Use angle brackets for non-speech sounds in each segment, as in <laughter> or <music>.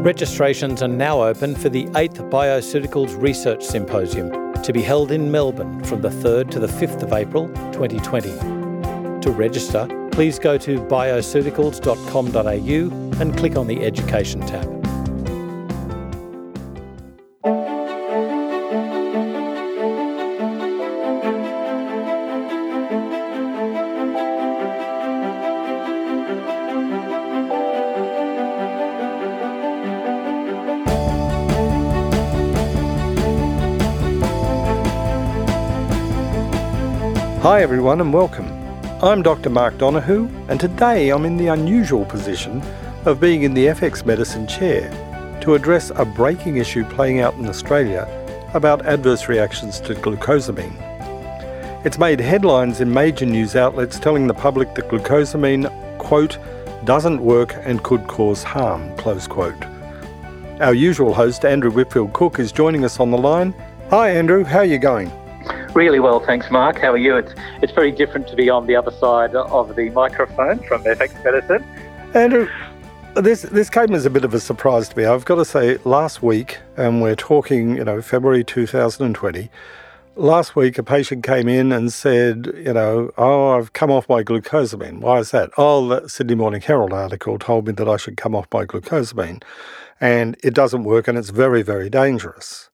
Registrations are now open for the 8th Bioceuticals Research Symposium to be held in Melbourne from the 3rd to the 5th of April 2020. To register, please go to bioceuticals.com.au and click on the Education tab. Hi, everyone, and welcome. I'm Dr. Mark Donohoe, and today I'm in the unusual position of being in the FX Medicine chair to address a breaking issue playing out in Australia about adverse reactions to glucosamine. It's made headlines in major news outlets telling the public that glucosamine, quote, doesn't work and could cause harm, close quote. Our usual host, Andrew Whitfield Cook, is joining us on the line. Hi, Andrew, how are you going? Really well, thanks, Mark. How are you? It's it's very different to be on the other side of the microphone from FX Medicine. Andrew, this this came as a bit of a surprise to me. I've got to say, last week, and we're talking, you know, February 2020. Last week, a patient came in and said, you know, oh, I've come off my glucosamine. Why is that? Oh, the Sydney Morning Herald article told me that I should come off my glucosamine, and it doesn't work, and it's very, very dangerous.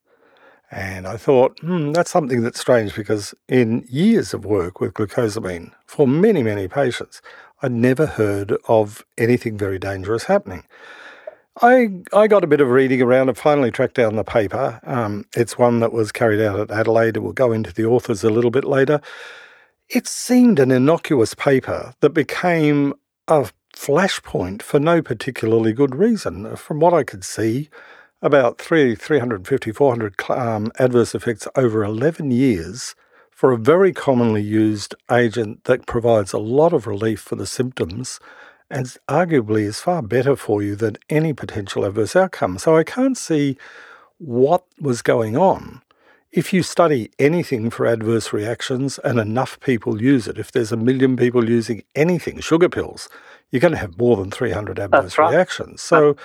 And I thought, hmm, that's something that's strange because in years of work with glucosamine for many, many patients, I'd never heard of anything very dangerous happening. I, I got a bit of reading around and finally tracked down the paper. Um, it's one that was carried out at Adelaide, we'll go into the authors a little bit later. It seemed an innocuous paper that became a flashpoint for no particularly good reason. From what I could see, about three, 350, 400 um, adverse effects over 11 years for a very commonly used agent that provides a lot of relief for the symptoms and arguably is far better for you than any potential adverse outcome. So I can't see what was going on. If you study anything for adverse reactions and enough people use it, if there's a million people using anything, sugar pills, you're going to have more than 300 adverse right. reactions. So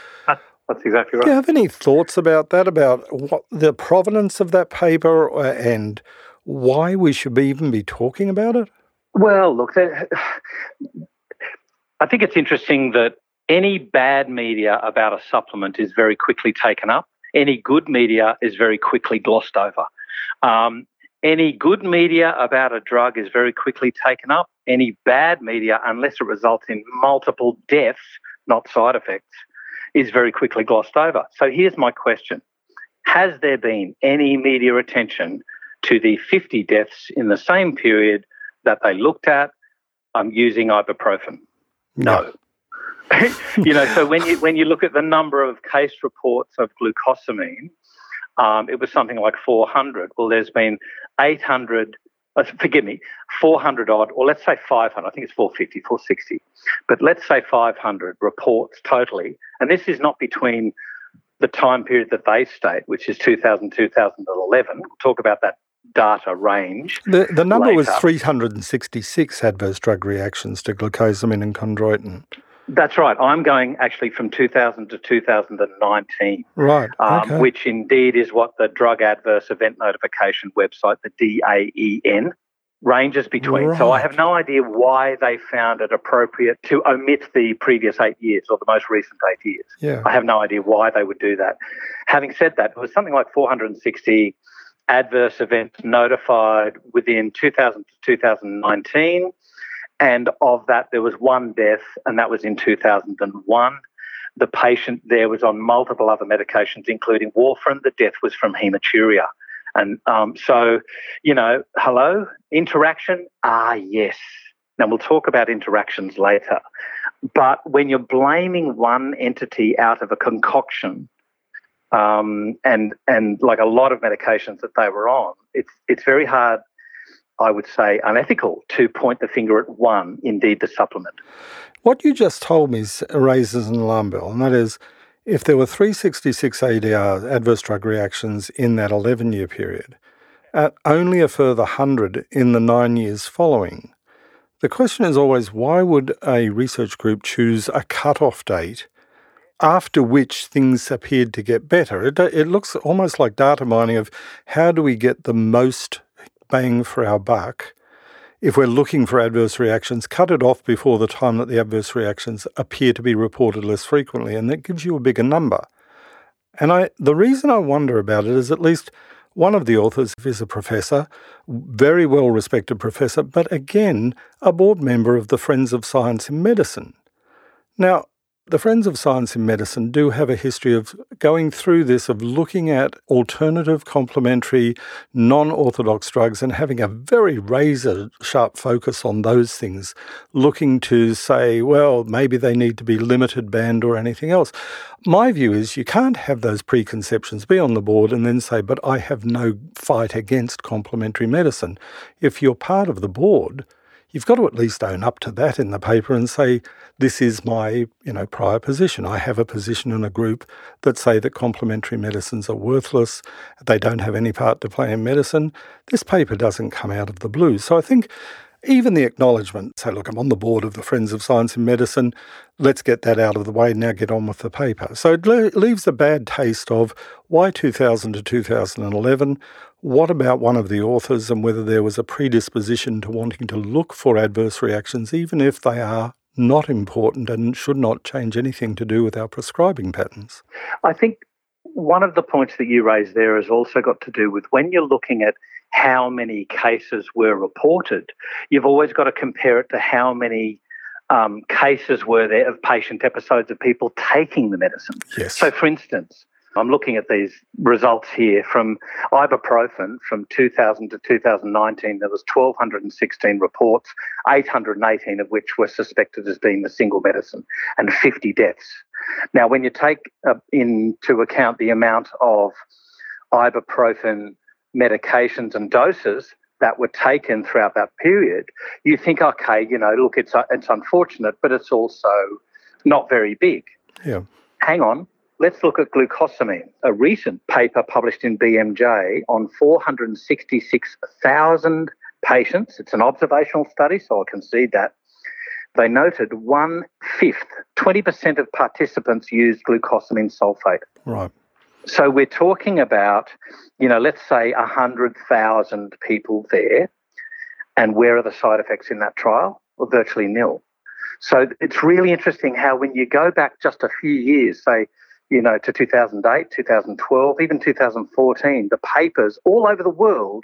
that's exactly right. Do you have any thoughts about that, about what the provenance of that paper uh, and why we should be even be talking about it? Well, look, I think it's interesting that any bad media about a supplement is very quickly taken up. Any good media is very quickly glossed over. Um, any good media about a drug is very quickly taken up. Any bad media, unless it results in multiple deaths, not side effects, is very quickly glossed over. So here's my question Has there been any media attention to the 50 deaths in the same period that they looked at um, using ibuprofen? No. <laughs> you know, so when you when you look at the number of case reports of glucosamine, um, it was something like 400. Well, there's been 800 uh, forgive me, 400 odd, or let's say 500, I think it's 450, 460, but let's say 500 reports totally. And this is not between the time period that they state, which is 2000, 2011. We'll talk about that data range. The, the number later. was 366 adverse drug reactions to glucosamine and chondroitin. That's right. I'm going actually from 2000 to 2019. Right. Um, okay. Which indeed is what the Drug Adverse Event Notification website, the DAEN, ranges between. Right. So I have no idea why they found it appropriate to omit the previous eight years or the most recent eight years. Yeah. I have no idea why they would do that. Having said that, it was something like 460 adverse events notified within 2000 to 2019. And of that, there was one death, and that was in 2001. The patient there was on multiple other medications, including warfarin. The death was from hematuria. And um, so, you know, hello, interaction? Ah, yes. Now, we'll talk about interactions later. But when you're blaming one entity out of a concoction, um, and and like a lot of medications that they were on, it's it's very hard I would say, unethical to point the finger at one, indeed the supplement. What you just told me raises an alarm bell, and that is if there were 366 ADR, adverse drug reactions, in that 11 year period, at only a further 100 in the nine years following, the question is always why would a research group choose a cut-off date after which things appeared to get better. It, it looks almost like data mining of how do we get the most bang for our buck if we're looking for adverse reactions, cut it off before the time that the adverse reactions appear to be reported less frequently, and that gives you a bigger number. And I, the reason I wonder about it is at least one of the authors is a professor, very well respected professor, but again, a board member of the Friends of Science in Medicine. Now, the Friends of Science in Medicine do have a history of going through this, of looking at alternative, complementary, non orthodox drugs and having a very razor sharp focus on those things, looking to say, well, maybe they need to be limited, banned, or anything else. My view is you can't have those preconceptions, be on the board, and then say, but I have no fight against complementary medicine. If you're part of the board, you've got to at least own up to that in the paper and say, this is my, you know, prior position. I have a position in a group that say that complementary medicines are worthless. They don't have any part to play in medicine. This paper doesn't come out of the blue. So I think even the acknowledgement, say, look, I'm on the board of the Friends of Science in Medicine, let's get that out of the way, now get on with the paper. So it le- leaves a bad taste of why 2000 to 2011? What about one of the authors and whether there was a predisposition to wanting to look for adverse reactions, even if they are not important and should not change anything to do with our prescribing patterns? I think one of the points that you raised there has also got to do with when you're looking at how many cases were reported, you've always got to compare it to how many um, cases were there of patient episodes of people taking the medicine. Yes. So, for instance, I'm looking at these results here from ibuprofen from 2000 to 2019. There was 1,216 reports, 818 of which were suspected as being the single medicine, and 50 deaths. Now, when you take uh, into account the amount of ibuprofen medications and doses that were taken throughout that period, you think, okay, you know, look, it's uh, it's unfortunate, but it's also not very big. Yeah. Hang on, let's look at glucosamine. A recent paper published in BMJ on 466,000 patients. It's an observational study, so I'll concede that. They noted one fifth, 20% of participants used glucosamine sulfate. Right. So we're talking about, you know, let's say 100,000 people there. And where are the side effects in that trial? Well, virtually nil. So it's really interesting how when you go back just a few years, say, you know, to 2008, 2012, even 2014, the papers all over the world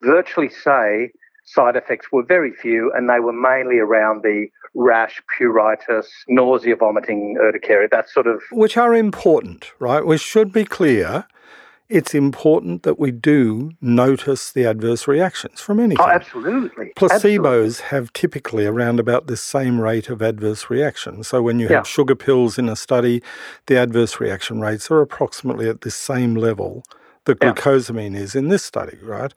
virtually say side effects were very few and they were mainly around the rash, pruritus, nausea, vomiting, urticaria, that sort of. Which are important, right? We should be clear. It's important that we do notice the adverse reactions from anything. Oh, absolutely. Placebos absolutely. have typically around about the same rate of adverse reaction. So when you have sugar pills in a study, the adverse reaction rates are approximately at the same level that Yeah. glucosamine is in this study, right?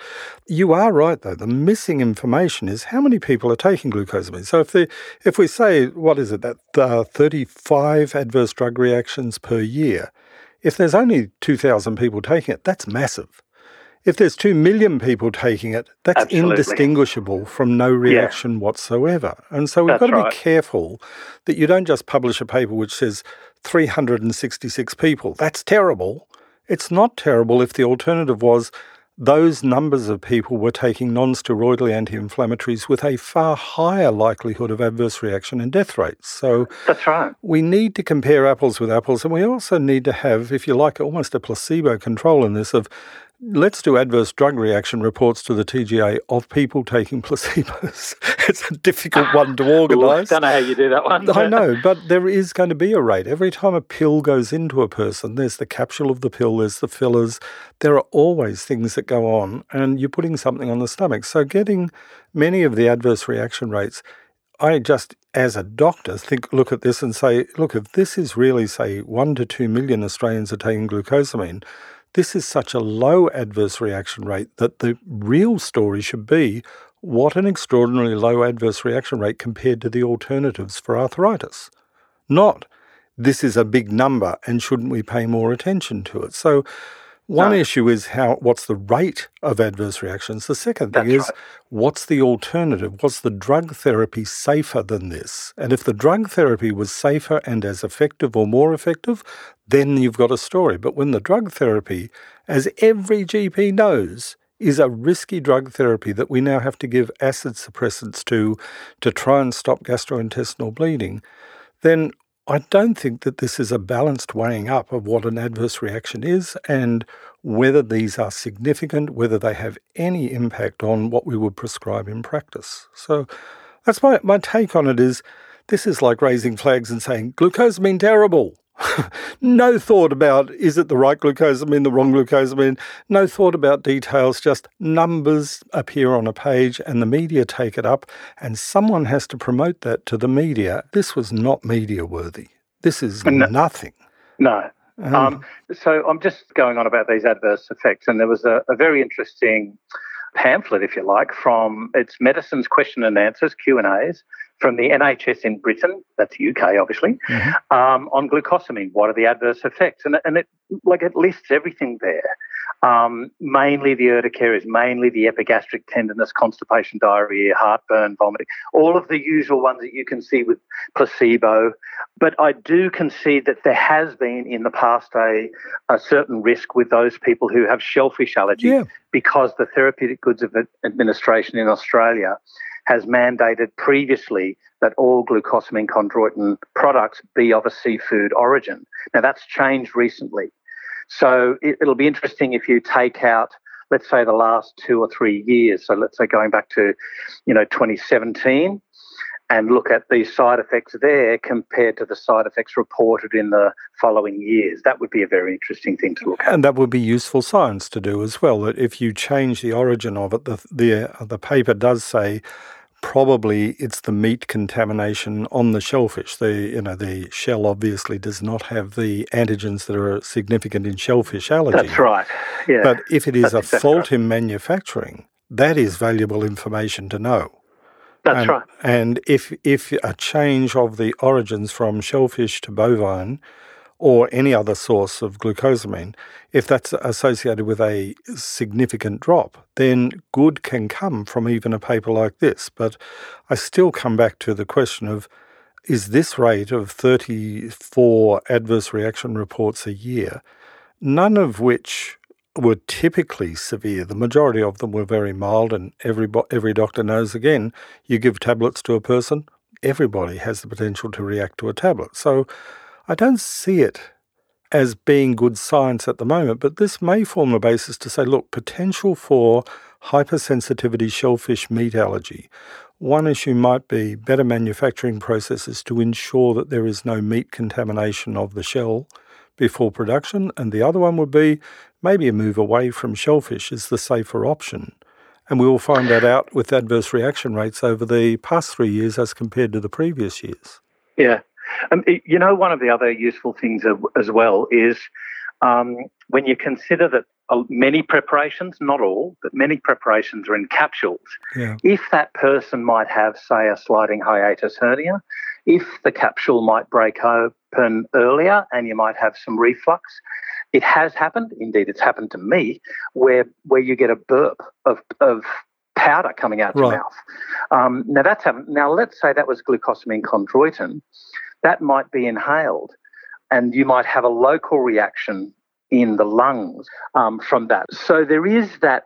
You are right though. The missing information is how many people are taking glucosamine. So if the if we say what is it that uh, 35 adverse drug reactions per year, if there's only 2,000 people taking it, that's massive. If there's 2 million people taking it, that's Absolutely. indistinguishable from no reaction whatsoever. And so we've That's got to right. be careful that you don't just publish a paper which says 366 people. That's terrible. It's not terrible if the alternative was those numbers of people were taking non-steroidal anti-inflammatories with a far higher likelihood of adverse reaction and death rates. So That's right. we need to compare apples with apples, and we also need to have, if you like, almost a placebo control in this of let's do adverse drug reaction reports to the TGA of people taking <laughs> placebos. it's a difficult <laughs> one to organise. Don't know how you do that one. I know, but there is going to be a rate. Every time a pill goes into a person, there's the capsule of the pill, there's the fillers. There are always things that go on, and you're putting something on the stomach. So, getting many of the adverse reaction rates, I just, as a doctor, think, look at this and say, look, if this is really, say, one to two million Australians are taking glucosamine, this is such a low adverse reaction rate that the real story should be what an extraordinarily low adverse reaction rate compared to the alternatives for arthritis. Not this is a big number and shouldn't we pay more attention to it? So One No. issue is how what's the rate of adverse reactions. The second thing That's is right. what's the alternative? Was the drug therapy safer than this? And if the drug therapy was safer and as effective or more effective, then you've got a story. But when the drug therapy, as every GP knows, is a risky drug therapy that we now have to give acid suppressants to to try and stop gastrointestinal bleeding, then I don't think that this is a balanced weighing up of what an adverse reaction is and whether these are significant, whether they have any impact on what we would prescribe in practice. So that's my, my take on it is this is like raising flags and saying glucosamine terrible. <laughs> no thought about is it the right glucosamine, the wrong glucosamine. No thought about details, just numbers appear on a page and the media take it up, and someone has to promote that to the media. This was not media worthy. This is No. nothing. No. Um, Um, so I'm just going on about these adverse effects, and there was a, a very interesting pamphlet, if you like, from it's Medicine's Question and Answers Q and A's from the NHS in Britain, that's UK, obviously, Mhm. um, on glucosamine. What are the adverse effects? And, and it like it lists everything there. Um, mainly the urticarias, mainly the epigastric tenderness, constipation, diarrhea, heartburn, vomiting, all of the usual ones that you can see with placebo. But I do concede that there has been in the past a, a certain risk with those people who have shellfish allergy yeah, because the Therapeutic Goods Ad- Administration in Australia has mandated previously that all glucosamine chondroitin products be of a seafood origin. Now that's changed recently. So it, it'll be interesting if you take out, let's say, the last two or three years. So let's say going back to, you know, 2017 and look at the side effects there compared to the side effects reported in the following years. That would be a very interesting thing to look at. and that would be useful science to do as well. That if you change the origin of it, the the uh, the paper does say probably it's the meat contamination on the shellfish. The you know the shell obviously does not have the antigens that are significant in shellfish allergy. That's right. Yeah. But if it is That's a exactly fault in manufacturing, that is valuable information to know. That's and, right. And if if a change of the origins from shellfish to bovine or any other source of glucosamine, if that's associated with a significant drop, then good can come from even a paper like this. But I still come back to the question of is this rate of 34 adverse reaction reports a year, none of which were typically severe. The majority of them were very mild, and every, every doctor knows again, you give tablets to a person, everybody has the potential to react to a tablet. So I don't see it as being good science at the moment, but this may form the basis to say, look, potential for hypersensitivity shellfish meat allergy. One issue might be better manufacturing processes to ensure that there is no meat contamination of the shell before production, and the other one would be maybe a move away from shellfish is the safer option. And we will find that out with adverse reaction rates over the past three years as compared to the previous years. Yeah. Um, you know, one of the other useful things as well is um, when you consider that uh, many preparations, not all, but many preparations are in capsules. Yeah. If that person might have, say, a sliding hiatus hernia, if the capsule might break open earlier and you might have some reflux, it has happened. Indeed, it's happened to me, where where you get a burp of of powder coming out your Right. mouth. Um, now that's happened. Now let's say that was glucosamine chondroitin, that might be inhaled, and you might have a local reaction in the lungs um, from that. So there is that,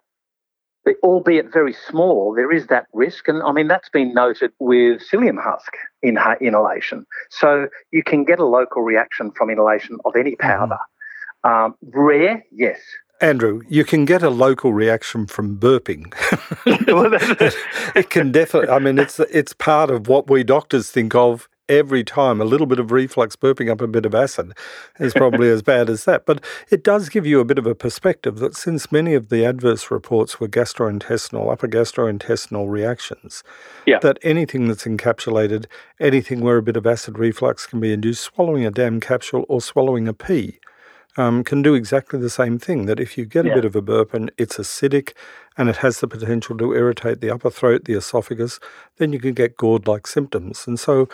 albeit very small, there is that risk, and I mean that's been noted with psyllium husk inha- inhalation. So you can get a local reaction from inhalation of any powder. Um, rare, yes. Andrew, you can get a local reaction from burping. <laughs> <laughs> It can definitely. I mean, it's it's part of what we doctors think of every time. A little bit of reflux, burping up a bit of acid, is probably as bad as that. But it does give you a bit of a perspective that since many of the adverse reports were gastrointestinal, upper gastrointestinal reactions, Yeah. that anything that's encapsulated, anything where a bit of acid reflux can be induced, swallowing a damn capsule or swallowing a pea um, can do exactly the same thing. That if you get a bit of a burp and it's acidic and it has the potential to irritate the upper throat, the esophagus, then you can get GORD like symptoms. And so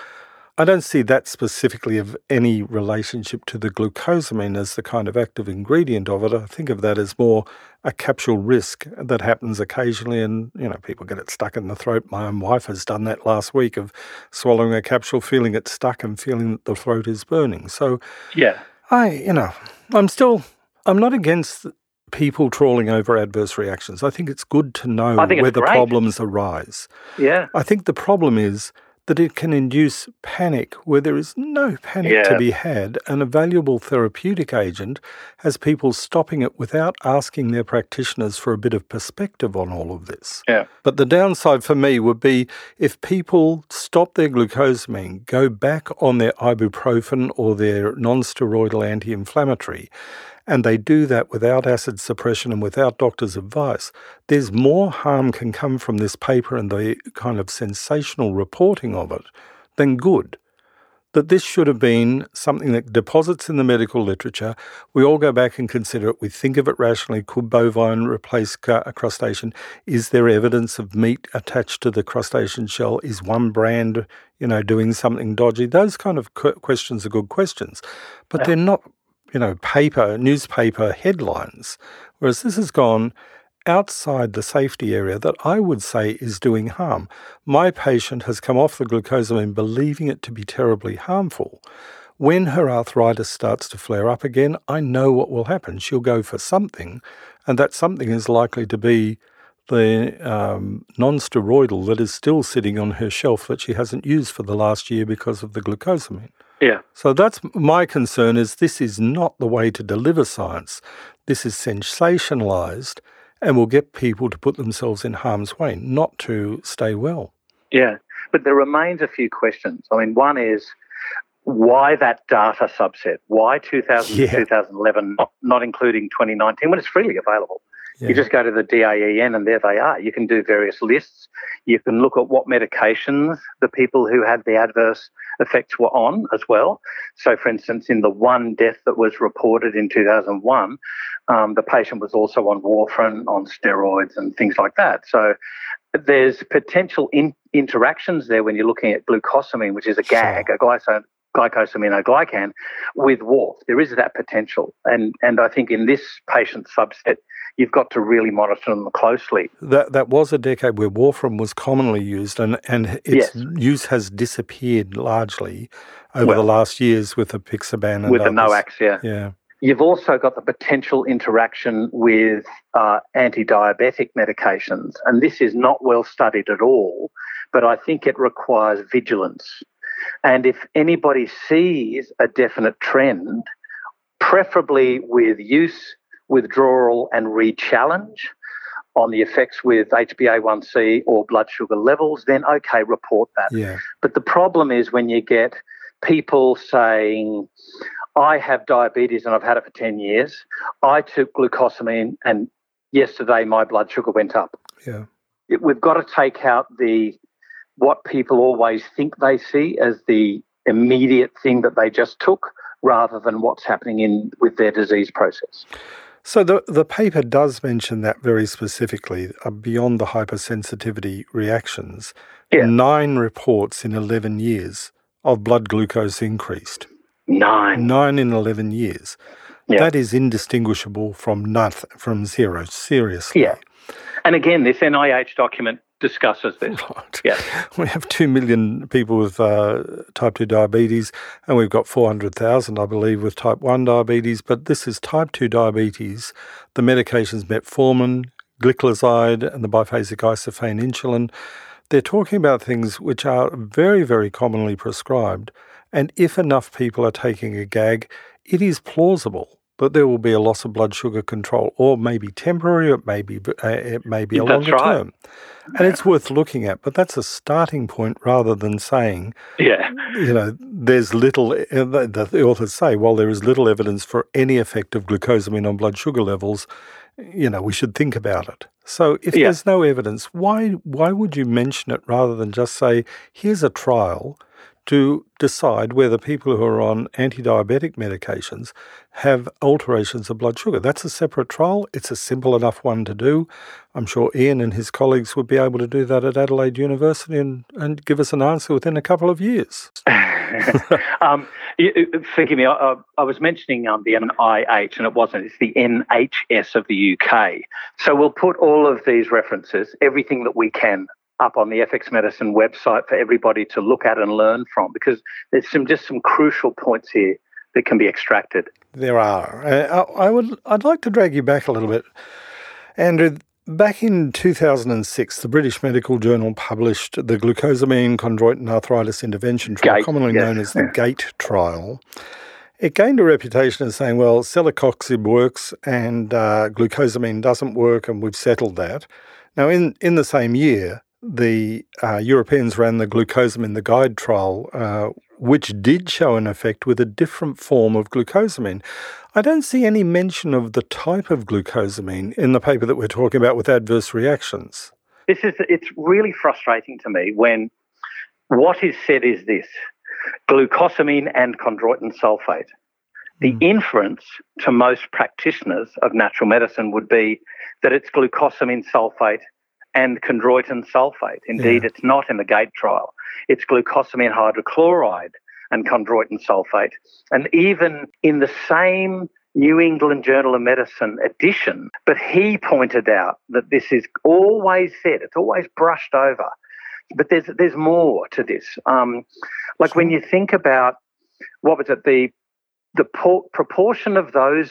I don't see that specifically of any relationship to the glucosamine as the kind of active ingredient of it. I think of that as more a capsule risk that happens occasionally, and you know people get it stuck in the throat. My own wife has done that last week of swallowing a capsule, feeling it stuck, and feeling that the throat is burning. So, yeah, I you know I'm still I'm not against people trawling over adverse reactions. I think it's good to know where the problems arise. Yeah, I think the problem is that it can induce panic where there is no panic yeah. to be had, and a valuable therapeutic agent has people stopping it without asking their practitioners for a bit of perspective on all of this. Yeah. But the downside for me would be if people stop their glucosamine, go back on their ibuprofen or their non-steroidal anti-inflammatory, and they do that without acid suppression and without doctor's advice, there's more harm can come from this paper and the kind of sensational reporting of it than good. That this should have been something that deposits in the medical literature. We all go back and consider it. We think of it rationally. Could bovine replace a crustacean? Is there evidence of meat attached to the crustacean shell? Is one brand, you know, doing something dodgy? Those kind of questions are good questions, but they're not you know, paper, newspaper headlines, whereas this has gone outside the safety area that I would say is doing harm. My patient has come off the glucosamine believing it to be terribly harmful. When her arthritis starts to flare up again, I know what will happen. She'll go for something, and that something is likely to be the um, non steroidal that is still sitting on her shelf that she hasn't used for the last year because of the glucosamine. Yeah. So that's my concern is this is not the way to deliver science. This is sensationalized and will get people to put themselves in harm's way, not to stay well. Yeah. But there remains a few questions. I mean, one is why that data subset? Why 2000 yeah. 2011, not, not including 2019 when it's freely available? Yeah. You just go to the DAEN and there they are. You can do various lists. You can look at what medications the people who had the adverse effects were on as well. So, for instance, in the one death that was reported in 2001, um, the patient was also on warfarin, on steroids, and things like that. So, there's potential in- interactions there when you're looking at glucosamine, which is a GAG, sure. a glycoside glycosaminoglycan with WARF. There is that potential. And, and I think in this patient subset, you've got to really monitor them closely. That that was a decade where warfarin was commonly used, and and its yes. use has disappeared largely over well, the last years with apixaban and with others. the NOACs. Yeah, yeah. You've also got the potential interaction with uh, anti-diabetic medications, and this is not well studied at all. But I think it requires vigilance. And if anybody sees a definite trend, preferably with use withdrawal and re-challenge on the effects with HbA1c or blood sugar levels, then okay, report that. Yeah. But the problem is when you get people saying, I have diabetes and I've had it for 10 years. I took glucosamine and yesterday my blood sugar went up. Yeah. It, we've got to take out the what people always think they see as the immediate thing that they just took rather than what's happening in with their disease process. So the the paper does mention that very specifically uh, beyond the hypersensitivity reactions. Yeah. Nine reports in 11 years of blood glucose increased. Nine. Nine in 11 years. Yeah. That is indistinguishable from nothing, from zero, seriously. Yeah. And again, this NIH document discusses this. Right. Yeah. We have 2 million people with uh, type 2 diabetes, and we've got 400,000, I believe, with type 1 diabetes. But this is type 2 diabetes. The medications metformin, gliclazide, and the biphasic isophane insulin. They're talking about things which are very, very commonly prescribed. And if enough people are taking a gag, it is plausible but there will be a loss of blood sugar control, or maybe temporary, it may be uh, it may be a that's longer right. term, and it's worth looking at. But that's a starting point rather than saying, yeah, you know, there's little. Uh, the, the authors say, while there is little evidence for any effect of glucosamine on blood sugar levels, you know, we should think about it. So if yeah. there's no evidence, why why would you mention it rather than just say, here's a trial to decide whether people who are on anti diabetic medications have alterations of blood sugar. That's a separate trial. It's a simple enough one to do. I'm sure Ian and his colleagues would be able to do that at Adelaide University and, and give us an answer within a couple of years. <laughs> <laughs> um, forgive me, I, I was mentioning um, the NIH, and it wasn't. It's the NHS of the UK. So we'll put all of these references, everything that we can, up on the FX Medicine website for everybody to look at and learn from because there's some just some crucial points here that can be extracted. There are. Uh, I would I'd like to drag you back a little bit, Andrew. Back in 2006, the British Medical Journal published the glucosamine chondroitin arthritis intervention trial, GATE, commonly yes. known as the GATE trial. It gained a reputation as saying, well, celecoxib works and uh, glucosamine doesn't work, and we've settled that. Now, in, in the same year, the uh, Europeans ran the glucosamine, the guide trial, uh, which did show an effect with a different form of glucosamine. I don't see any mention of the type of glucosamine in the paper that we're talking about with adverse reactions. This is it's really frustrating to me when what is said is this glucosamine and chondroitin sulfate. The mm. inference to most practitioners of natural medicine would be that it's glucosamine sulfate and chondroitin sulfate. Indeed, yeah. it's not in the GATE trial. It's glucosamine hydrochloride and chondroitin sulfate. And even in the same New England Journal of Medicine edition, but he pointed out that this is always said, it's always brushed over. But there's there's more to this. Um, like when you think about what was it the the por- proportion of those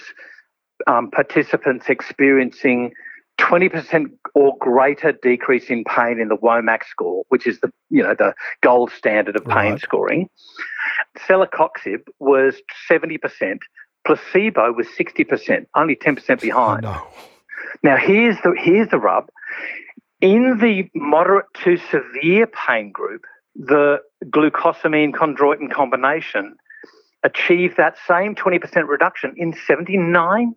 um, participants experiencing 20% or greater decrease in pain in the WOMAC score, which is the you know the gold standard of pain right. scoring. Celecoxib was 70%, placebo was 60%, only 10% behind. Oh, no. Now here's the here's the rub. In the moderate to severe pain group, the glucosamine chondroitin combination achieved that same 20% reduction in 79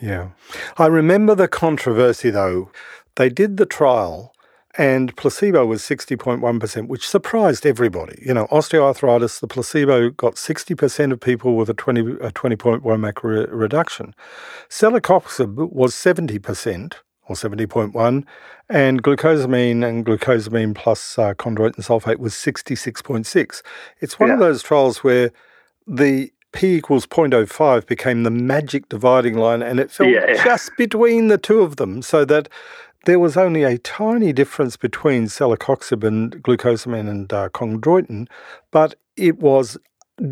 yeah. I remember the controversy, though. They did the trial and placebo was 60.1%, which surprised everybody. You know, osteoarthritis, the placebo got 60% of people with a 20, a 20 point re- reduction. Celecoxib was 70% or 70.1, and glucosamine and glucosamine plus uh, chondroitin sulfate was 66.6. It's one yeah. of those trials where the p equals 0.05 became the magic dividing line, and it fell yeah. just between the two of them, so that there was only a tiny difference between celecoxib and glucosamine and uh, chondroitin, but it was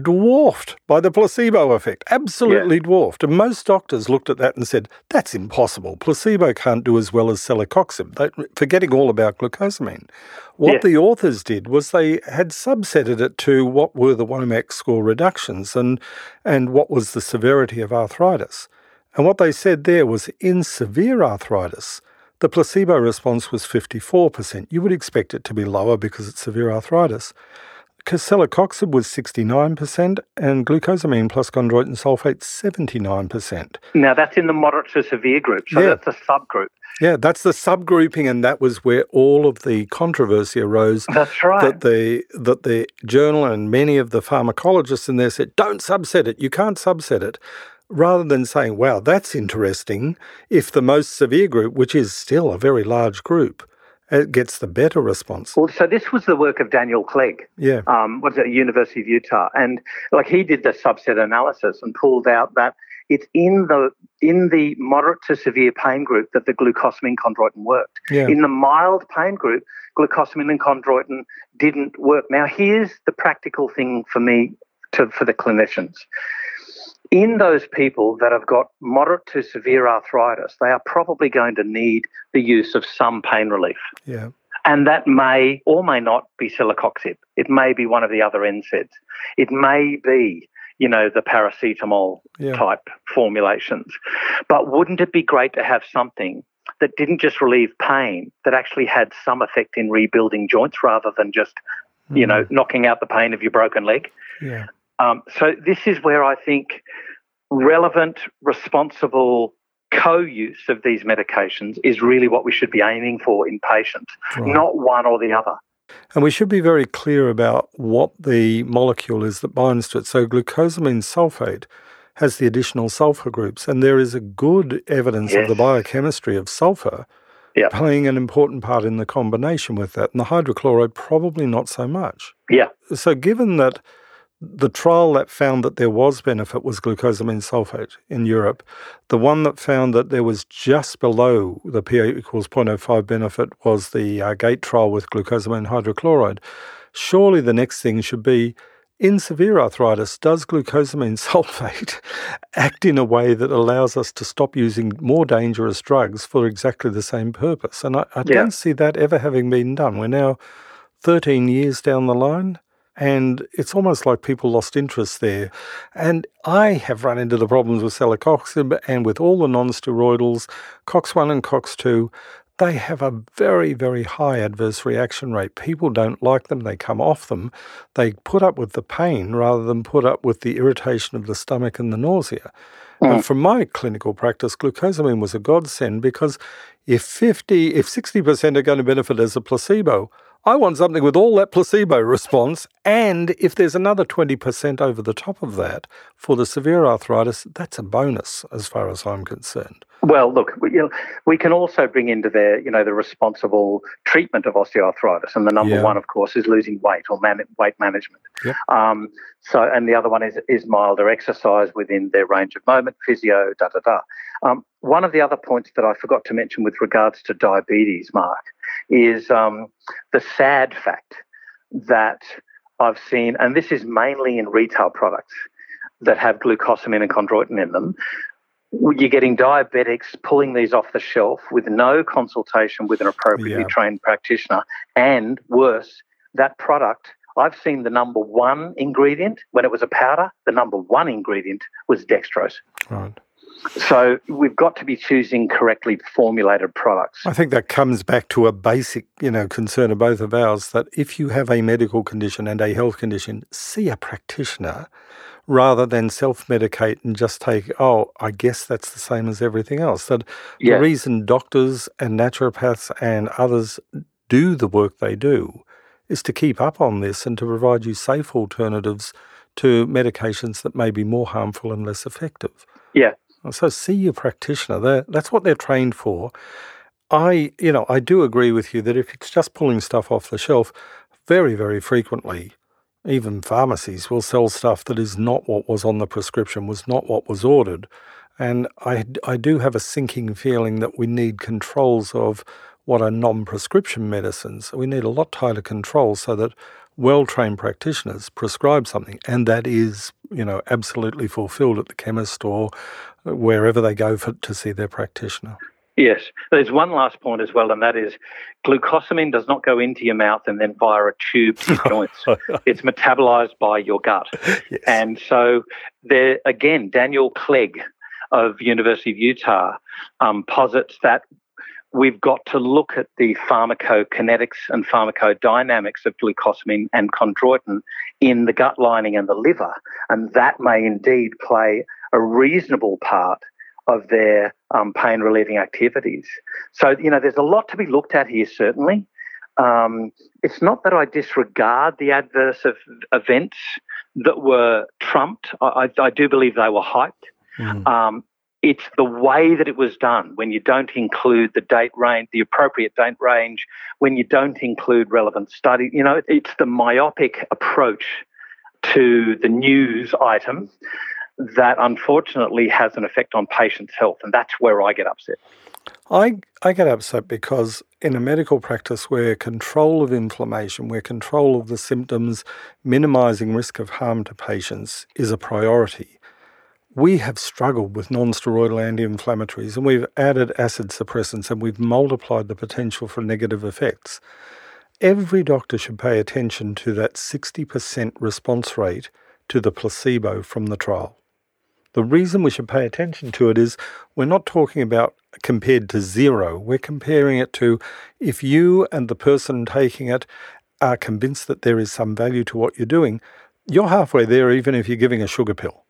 dwarfed by the placebo effect, absolutely yeah. dwarfed. And most doctors looked at that and said, that's impossible. Placebo can't do as well as celecoxib, forgetting all about glucosamine. What yeah. the authors did was they had subsetted it to what were the WOMAC score reductions and, and what was the severity of arthritis. And what they said there was in severe arthritis, the placebo response was 54%. You would expect it to be lower because it's severe arthritis. Celecoxib was 69% and glucosamine plus chondroitin sulfate 79%. Now that's in the moderate to severe group, so yeah. that's a subgroup. Yeah, that's the subgrouping, and that was where all of the controversy arose. That's right. That the that the journal and many of the pharmacologists in there said, "Don't subset it. You can't subset it." Rather than saying, "Wow, that's interesting," if the most severe group, which is still a very large group, it gets the better response. Well, so this was the work of Daniel Clegg. Yeah. Um, was at University of Utah, and like he did the subset analysis and pulled out that it's in the in the moderate to severe pain group that the glucosamine chondroitin worked. Yeah. In the mild pain group, glucosamine and chondroitin didn't work. Now, here's the practical thing for me to for the clinicians in those people that have got moderate to severe arthritis, they are probably going to need the use of some pain relief. Yeah. And that may or may not be celecoxib. It may be one of the other NSAIDs. It may be, you know, the paracetamol yeah. type formulations. But wouldn't it be great to have something that didn't just relieve pain, that actually had some effect in rebuilding joints rather than just, mm. you know, knocking out the pain of your broken leg? Yeah. Um, so this is where I think relevant, responsible co-use of these medications is really what we should be aiming for in patients, right. not one or the other. And we should be very clear about what the molecule is that binds to it. So, glucosamine sulfate has the additional sulfur groups, and there is a good evidence yes. of the biochemistry of sulfur yeah. playing an important part in the combination with that. And the hydrochloride, probably not so much. Yeah. So, given that the trial that found that there was benefit was glucosamine sulfate in Europe. The one that found that there was just below the P equals 0.05 benefit was the uh, GATE trial with glucosamine hydrochloride. Surely the next thing should be in severe arthritis, does glucosamine <laughs> sulfate act in a way that allows us to stop using more dangerous drugs for exactly the same purpose? And I, I yeah. don't see that ever having been done. We're now 13 years down the line. And it's almost like people lost interest there. And I have run into the problems with celecoxib and with all the non-steroidals, COX-1 and COX-2, they have a very, very high adverse reaction rate. People don't like them, they come off them. They put up with the pain rather than put up with the irritation of the stomach and the nausea. Mm. And from my clinical practice, glucosamine was a godsend because if 50, if 60% are going to benefit as a placebo, I want something with all that placebo response, and if there's another 20% over the top of that for the severe arthritis, that's a bonus as far as I'm concerned. Well, look, we, you know, we can also bring into there, you know, the responsible treatment of osteoarthritis, and the number yeah. one, of course, is losing weight or man- weight management. Um, so, and the other one is is milder exercise within their range of moment, physio, da da da. Um, one of the other points that I forgot to mention with regards to diabetes, Mark, is um, the sad fact that I've seen, and this is mainly in retail products that have glucosamine and chondroitin in them. You're getting diabetics pulling these off the shelf with no consultation with an appropriately yeah. trained practitioner, and worse, that product I've seen the number one ingredient when it was a powder. The number one ingredient was dextrose. Right. So we've got to be choosing correctly formulated products. I think that comes back to a basic, you know, concern of both of ours that if you have a medical condition and a health condition, see a practitioner rather than self-medicate and just take, oh, I guess that's the same as everything else. That yeah. the reason doctors and naturopaths and others do the work they do is to keep up on this and to provide you safe alternatives to medications that may be more harmful and less effective. Yeah. So see your practitioner. They're, that's what they're trained for. I, you know, I do agree with you that if it's just pulling stuff off the shelf, very, very frequently, even pharmacies will sell stuff that is not what was on the prescription, was not what was ordered. And I, I do have a sinking feeling that we need controls of what are non prescription medicines. We need a lot tighter controls so that well trained practitioners prescribe something and that is, you know, absolutely fulfilled at the chemist or wherever they go for, to see their practitioner. Yes. There's one last point as well, and that is glucosamine does not go into your mouth and then via a tube to your <laughs> joints. It's metabolized by your gut. Yes. And so there again, Daniel Clegg of University of Utah um, posits that we've got to look at the pharmacokinetics and pharmacodynamics of glucosamine and chondroitin in the gut lining and the liver, and that may indeed play a reasonable part of their um, pain relieving activities. So, you know, there's a lot to be looked at here, certainly. Um, it's not that I disregard the adverse of events that were trumped. I, I, do believe they were hyped. Mm. Um, it's the way that it was done when you don't include the date range, the appropriate date range, when you don't include relevant study. You know, it's the myopic approach to the news item that unfortunately has an effect on patients' health, and that's where I get upset. I, I get upset because in a medical practice where control of inflammation, where control of the symptoms, minimizing risk of harm to patients is a priority, we have struggled with non-steroidal anti-inflammatories and we've added acid suppressants and we've multiplied the potential for negative effects. Every doctor should pay attention to that 60% response rate to the placebo from the trial. The reason we should pay attention to it is we're not talking about compared to zero. We're comparing it to if you and the person taking it are convinced that there is some value to what you're doing, you're halfway there even if you're giving a sugar pill.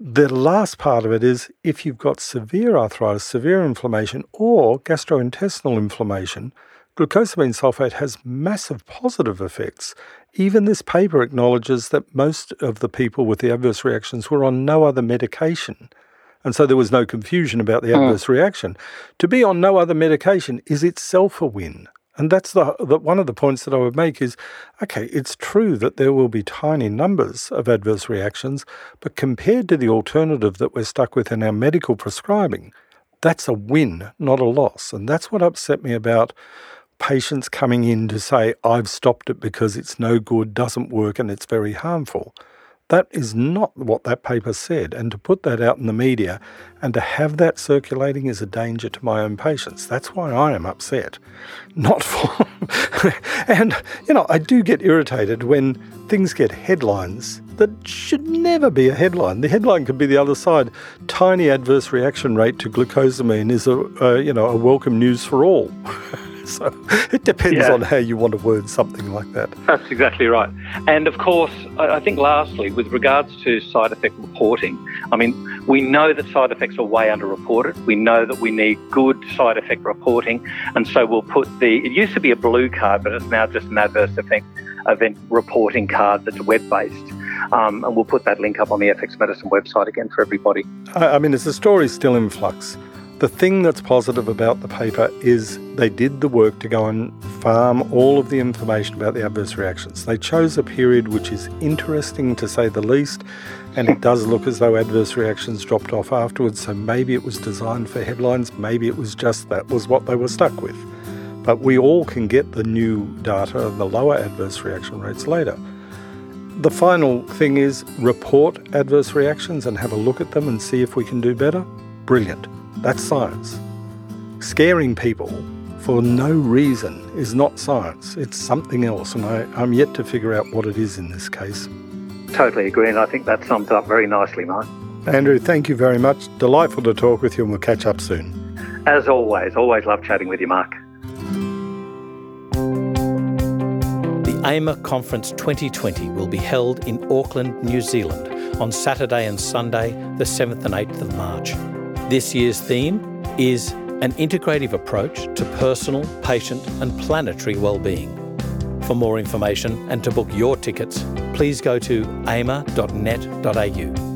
The last part of it is if you've got severe arthritis, severe inflammation, or gastrointestinal inflammation, Glucosamine sulfate has massive positive effects. Even this paper acknowledges that most of the people with the adverse reactions were on no other medication. And so there was no confusion about the mm. adverse reaction. To be on no other medication is itself a win. And that's the, the, one of the points that I would make is okay, it's true that there will be tiny numbers of adverse reactions, but compared to the alternative that we're stuck with in our medical prescribing, that's a win, not a loss. And that's what upset me about patients coming in to say, I've stopped it because it's no good, doesn't work, and it's very harmful. That is not what that paper said. And to put that out in the media and to have that circulating is a danger to my own patients. That's why I am upset. Not <laughs> for. and, you know, I do get irritated when things get headlines that should never be a headline. The headline could be the other side. Tiny adverse reaction rate to glucosamine is a, a you know a welcome news for all. <laughs> <laughs> so it depends yeah. on how you want to word something like that. That's exactly right. And of course, I think lastly, with regards to side effect reporting, I mean, we know that side effects are way underreported. We know that we need good side effect reporting. And so we'll put the, it used to be a blue card, but it's now just an adverse effect event reporting card that's web based. Um, and we'll put that link up on the FX Medicine website again for everybody. I mean, as the story still in flux, the thing that's positive about the paper is they did the work to go and farm all of the information about the adverse reactions. They chose a period which is interesting to say the least, and it does look as though adverse reactions dropped off afterwards. So maybe it was designed for headlines, maybe it was just that was what they were stuck with. But we all can get the new data of the lower adverse reaction rates later. The final thing is report adverse reactions and have a look at them and see if we can do better. Brilliant. That's science. Scaring people for no reason is not science. It's something else, and I, am yet to figure out what it is in this case. Totally agree, and I think that sums up very nicely, Mark. Andrew, thank you very much. Delightful to talk with you, and we'll catch up soon. As always, always love chatting with you, Mark. The AIMA Conference 2020 will be held in Auckland, New Zealand on Saturday and Sunday, the 7th and 8th of March. This year's theme is an integrative approach to personal, patient, and planetary well-being. For more information and to book your tickets, please go to aima.net.au.